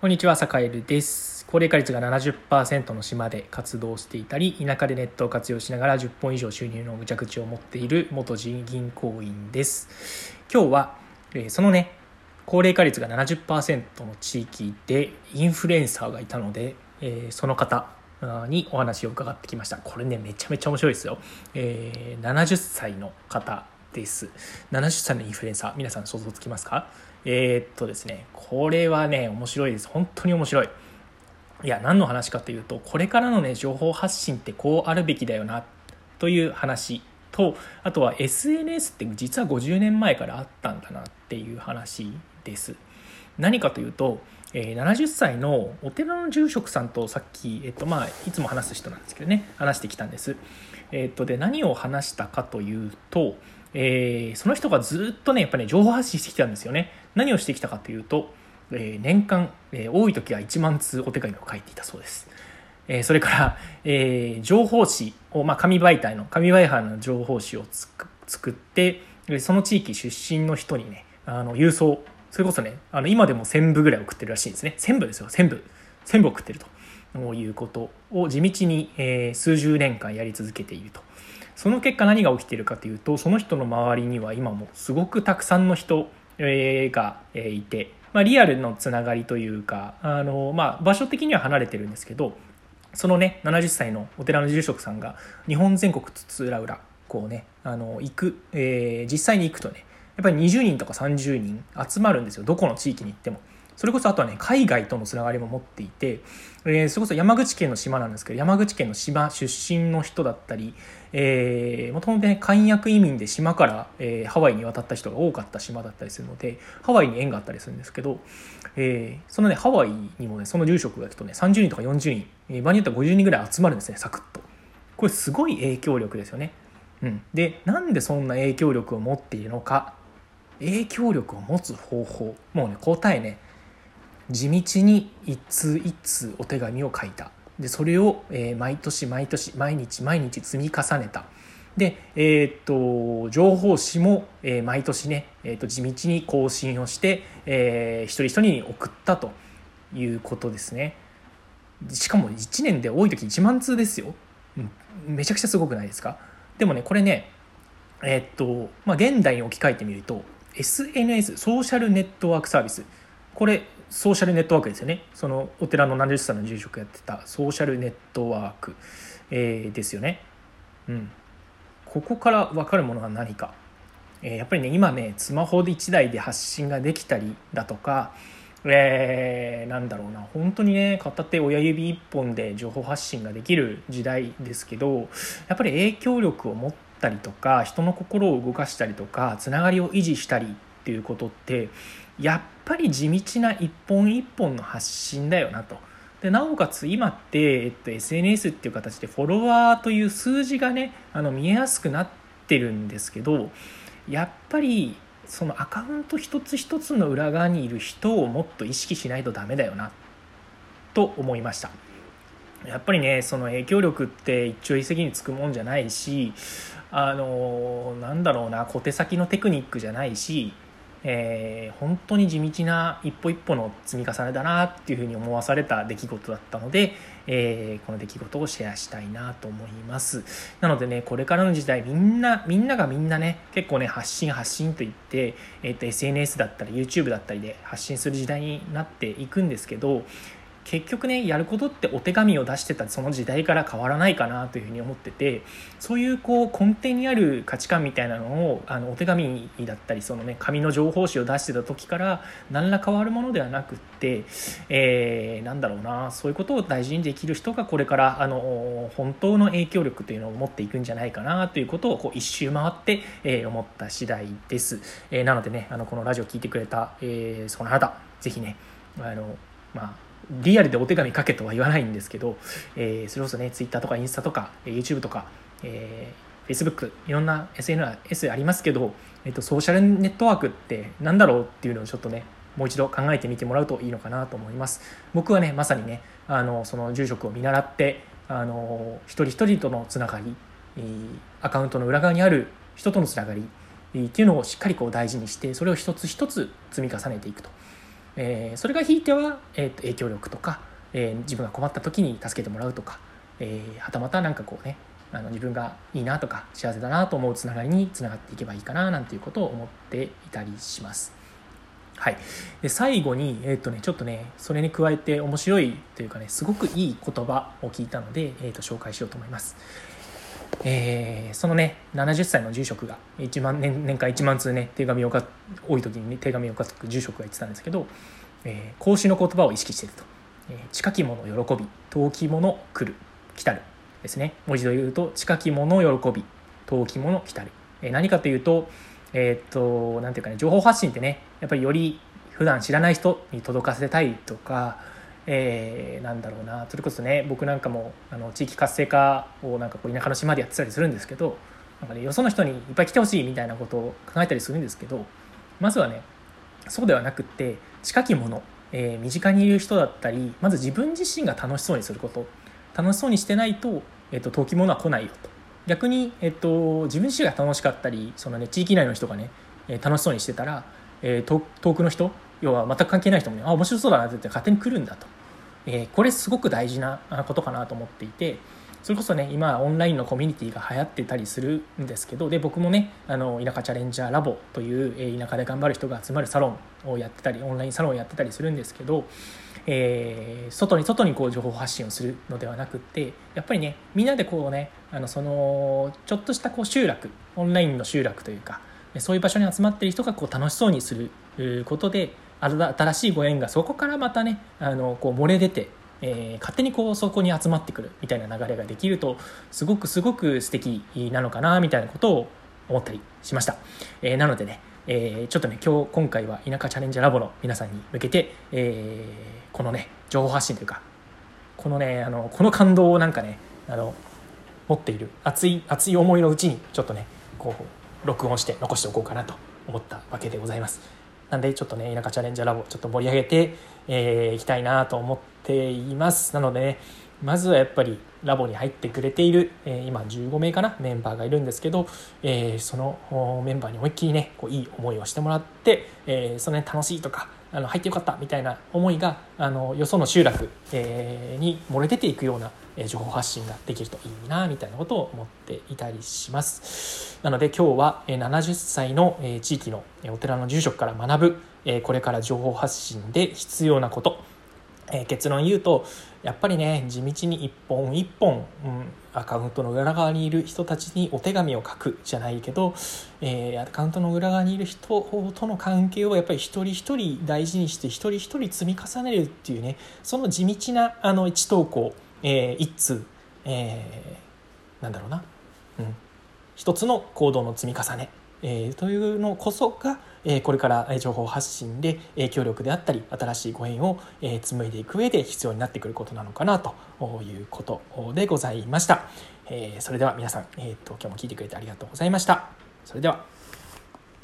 こんにちは、坂井です。高齢化率が70%の島で活動していたり、田舎でネットを活用しながら10本以上収入の蛇口を持っている元人銀行員です。今日は、えそのね、高齢化率が70%の地域でインフルエンサーがいたので、えその方にお話を伺ってきました。これね、めちゃめちゃ面白いですよ。えー、70歳の方です。70歳のインフルエンサー、皆さん想像つきますか？えー、っとですね、これはね、面白いです。本当に面白い。いや、何の話かというと、これからのね、情報発信ってこうあるべきだよな、という話と、あとは SNS って実は50年前からあったんだなっていう話です。何かというと、えー、70歳のお寺の住職さんとさっき、えっとまあ、いつも話す人なんですけどね話してきたんです。えっとで何を話したかというと、えー、その人がずっとねやっぱね情報発信してきたんですよね。何をしてきたかというと、えー、年間、えー、多い時は1万通お手紙を書いていたそうです。え、それから、え、情報誌を、まあ、紙媒体の、紙媒体の情報誌を作って、その地域出身の人にね、あの、郵送、それこそね、あの、今でも1000部ぐらい送ってるらしいんですね。1000部ですよ、1000部。1000部送ってるということを地道に、え、数十年間やり続けていると。その結果何が起きてるかというと、その人の周りには今もすごくたくさんの人がいて、まあ、リアルのつながりというかあの、まあ、場所的には離れてるんですけどそのね70歳のお寺の住職さんが日本全国津々浦々こうねあの行く、えー、実際に行くとねやっぱり20人とか30人集まるんですよどこの地域に行っても。それこそあとはね、海外とのつながりも持っていて、えー、それこそ山口県の島なんですけど、山口県の島出身の人だったり、えー、もともとね、漢訳移民で島から、えー、ハワイに渡った人が多かった島だったりするので、ハワイに縁があったりするんですけど、えー、そのね、ハワイにもね、その住職が行くとね、30人とか40人、えー、場によっては50人ぐらい集まるんですね、サクッと。これすごい影響力ですよね。うん。で、なんでそんな影響力を持っているのか。影響力を持つ方法。もうね、答えね、地道に一通一通お手紙を書いた。でそれを、えー、毎年毎年毎日毎日積み重ねた。で、えー、っと情報誌も、えー、毎年ね、え、っと地道に更新をして、えー、一人一人に送ったということですね。しかも1年で多い時1万通ですよ、うん、めちゃくちゃすごくないですか？でもねこれねえ、っとまあ現代に置き換えてみると SNS ソーシャルネットワークサービス。これソーシャルネットワークですよね。そのお寺の70歳の住職やってたソーシャルネットワーク、えー、ですよね。うん、ここから分かるものは何か、えー、やっぱりね今ねスマホで1台で発信ができたりだとか、えー、なんだろうな。本当にね片手親指1本で情報発信ができる時代ですけどやっぱり影響力を持ったりとか人の心を動かしたりとかつながりを維持したりっていうことってやっぱり地道な一本一本の発信だよなと。でなおかつ今って、えっと、SNS っていう形でフォロワーという数字がねあの見えやすくなってるんですけどやっぱりそのアカウント一つ一つの裏側にいる人をもっと意識しないとダメだよなと思いましたやっぱりねその影響力って一朝一夕につくもんじゃないしあのなんだろうな小手先のテクニックじゃないしえー、本当に地道な一歩一歩の積み重ねだなっていうふうに思わされた出来事だったので、えー、この出来事をシェアしたいなと思います。なのでねこれからの時代みんなみんながみんなね結構ね発信発信といって、えー、と SNS だったり YouTube だったりで発信する時代になっていくんですけど結局ねやることってお手紙を出してたその時代から変わらないかなというふうに思っててそういうこう根底にある価値観みたいなのをあのお手紙だったりそのね紙の情報誌を出してた時から何ら変わるものではなくって、えー、なんだろうなそういうことを大事にできる人がこれからあの本当の影響力というのを持っていくんじゃないかなということをこう一周回って、えー、思った次第です、えー、なのでねあのこのラジオ聞いてくれた、えー、そのあなたぜひねあのまあリアルでお手紙書けとは言わないんですけど、えー、それこそね、Twitter とかインスタとか、YouTube とか、えー、Facebook、いろんな SNS ありますけど、えっ、ー、と、ソーシャルネットワークって何だろうっていうのをちょっとね、もう一度考えてみてもらうといいのかなと思います。僕はね、まさにね、あの、その住職を見習って、あの、一人一人とのつながり、アカウントの裏側にある人とのつながりっていうのをしっかりこう大事にして、それを一つ一つ積み重ねていくと。えー、それがひいては、えーと、影響力とか、えー、自分が困った時に助けてもらうとか、えー、はたまたなんかこうねあの自分がいいなとか幸せだなと思うつながりにつながっていけばいいかななんていうことを思っていたりします。はい、で最後に、えーとね、ちょっとねそれに加えて面白いというかねすごくいい言葉を聞いたので、えー、と紹介しようと思います。えー、そのね70歳の住職が1万年年間1万通ね手紙をか多い時に、ね、手紙を書く住職が言ってたんですけど、えー、孔子の言葉を意識してると「えー、近き者喜び遠き者来る来たる」ですね。もう一度言うと近き者喜び遠き者来たる、えー、何かというとえー、っとなんていうかね情報発信ってねやっぱりより普段知らない人に届かせたいとかえー、なんだろうな。それこそね僕なんかもあの地域活性化をなんかこう田舎の島でやってたりするんですけどなんか、ね、よその人にいっぱい来てほしいみたいなことを考えたりするんですけどまずはねそうではなくって近きもの、えー、身近にいる人だったりまず自分自身が楽しそうにすること。楽しそうにしてないと,、えーと、遠き者は来ないよと。逆に、えーと、自分自身が楽しかったりその、ね、地域内の人がね、えー、楽しそうにしてたら、えー、遠くの人要は全く関係ない人もねあ面白そうだなって言って勝手に来るんだと。えー、これすごく大事なことかなと思っていてそれこそね今オンラインのコミュニティが流行ってたりするんですけどで僕もねあの田舎チャレンジャーラボという、えー、田舎で頑張る人が集まるサロンをやってたりオンラインサロンをやってたりするんですけど、えー、外に外にこう情報発信をするのではなくってやっぱりねみんなでこうねあのそのちょっとしたこう集落オンラインの集落というかそういう場所に集まってる人がこう楽しそうにすることで新しいご縁がそこからまたねあのこう漏れ出て、えー、勝手にこうそこに集まってくるみたいな流れができるとすごくすごく素敵なのかなみたいなことを思ったりしました、えー、なのでね、えー、ちょっとね今日今回は田舎チャレンジャーラボの皆さんに向けて、えー、このね情報発信というかこのねあのこの感動をなんかねあの持っている熱い熱い思いのうちにちょっとねこう録音して残しておこうかなと思ったわけでございます。なんでちょっとね田舎チャレンジャーラボちょっと盛り上げて、えー、いきたいなと思っています。なのでねまずはやっぱりラボに入ってくれている、え、今15名かなメンバーがいるんですけど、え、そのメンバーに思いっきりねこういい思いをしてもらって、え、そのね楽しいとかあの入ってよかったみたいな思いがあのよその集落、え、に漏れ出ていくような情報発信ができるといいなみたいなことを思っていたりします。なので今日は70歳の地域のお寺の住職から学ぶこれから情報発信で必要なことえ結論言うとやっぱりね地道に一本一本、うん、アカウントの裏側にいる人たちにお手紙を書くじゃないけど、えー、アカウントの裏側にいる人との関係をやっぱり一人一人大事にして一人一人積み重ねるっていうねその地道なあの一投稿えー、一通、えー、なんだろうな、うん、一つの行動の積み重ね、えー、というのこそが、えー、これから情報発信で影響力であったり新しいご縁を、えー、紡いでいく上で必要になってくることなのかなということでございました、えー、それでは皆さん、えーと、と今日も聞いてくれてありがとうございました。それでは。